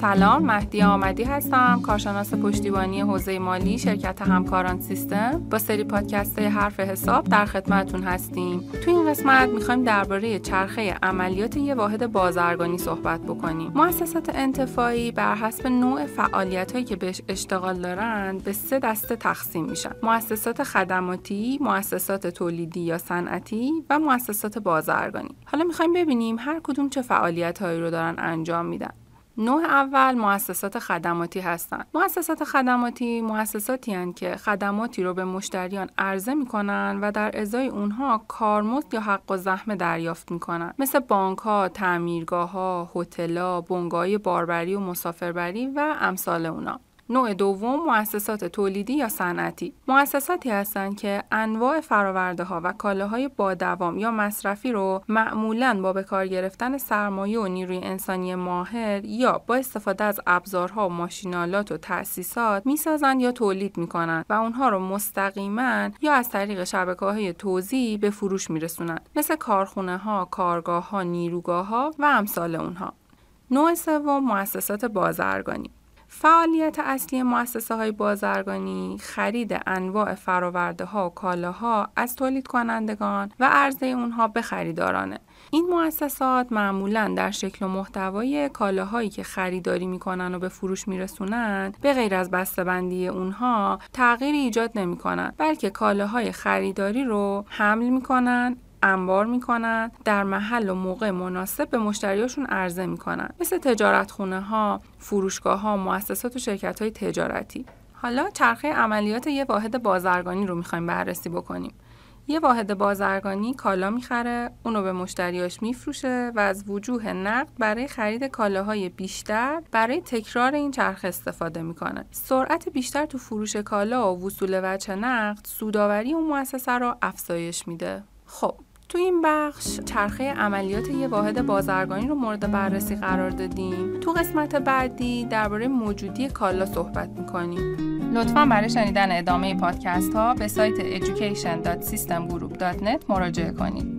سلام مهدی آمدی هستم کارشناس پشتیبانی حوزه مالی شرکت همکاران سیستم. با سری پادکست حرف حساب در خدمتتون هستیم. تو این قسمت می‌خوایم درباره چرخه عملیات یه واحد بازرگانی صحبت بکنیم. مؤسسات انتفاعی بر حسب نوع فعالیت هایی که بهش اشتغال دارند به سه دسته تقسیم میشن. مؤسسات خدماتی مؤسسات تولیدی یا صنعتی و مؤسسات بازرگانی. حالا می‌خوایم ببینیم هر کدوم چه فعالیت هایی رو دارن انجام میدن. نوع اول مؤسسات خدماتی هستند. مؤسسات خدماتی مؤسساتی هستند که خدماتی رو به مشتریان عرضه می‌کنن و در ازای اونها کارمزد یا حق و زحمه دریافت می‌کنن. مثل بانک ها، تعمیرگاه ها، هتل ها، بنگاه باربری و مسافربری و امثال اونا. نوع دوم مؤسسات تولیدی یا صنعتی مؤسساتی هستند که انواع فراورده ها و کالاهای با دوام یا مصرفی رو معمولا با به کار گرفتن سرمایه و نیروی انسانی ماهر یا با استفاده از ابزارها و ماشینالات و تأسیسات می‌سازند یا تولید می‌کنند و اونها رو مستقیما یا از طریق شبکه های توزیع به فروش میرسونند مثل کارخونه ها، کارگاه ها، نیروگاه ها و امثال اونها. نوع سوم مؤسسات بازرگانی فعالیت اصلی مؤسسه های بازرگانی خرید انواع فراورده ها و کالاها از تولید کنندگان و عرضه اونها به خریدارانه. این مؤسسات معمولا در شکل و محتوای کالاهایی که خریداری می‌کنن و به فروش میرسونن به غیر از بسته‌بندی اونها تغییری ایجاد نمی‌کنن بلکه کالاهای خریداری رو حمل می‌کنن انبار می‌کنن در محل و موقع مناسب به مشتریاشون عرضه می‌کنن مثل تجارت خونه ها، فروشگاه ها، مؤسسات و شرکت های تجارتی. حالا چرخه عملیات یه واحد بازرگانی رو می‌خوایم بررسی بکنیم. یه واحد بازرگانی کالا می‌خره، اونو به مشتریاش میفروشه و از وجوه نقد برای خرید کالاهای بیشتر برای تکرار این چرخه استفاده می‌کنه. سرعت بیشتر تو فروش کالا و وصول وجه نقد سوداوری اون مؤسسه رو افزایش میده. خب تو این بخش چرخه عملیات یه واحد بازرگانی رو مورد بررسی قرار دادیم. تو قسمت بعدی درباره موجودی کالا صحبت می‌کنیم. لطفا برای شنیدن ادامه پادکست ها به سایت education.systemgroup.net مراجعه کنید.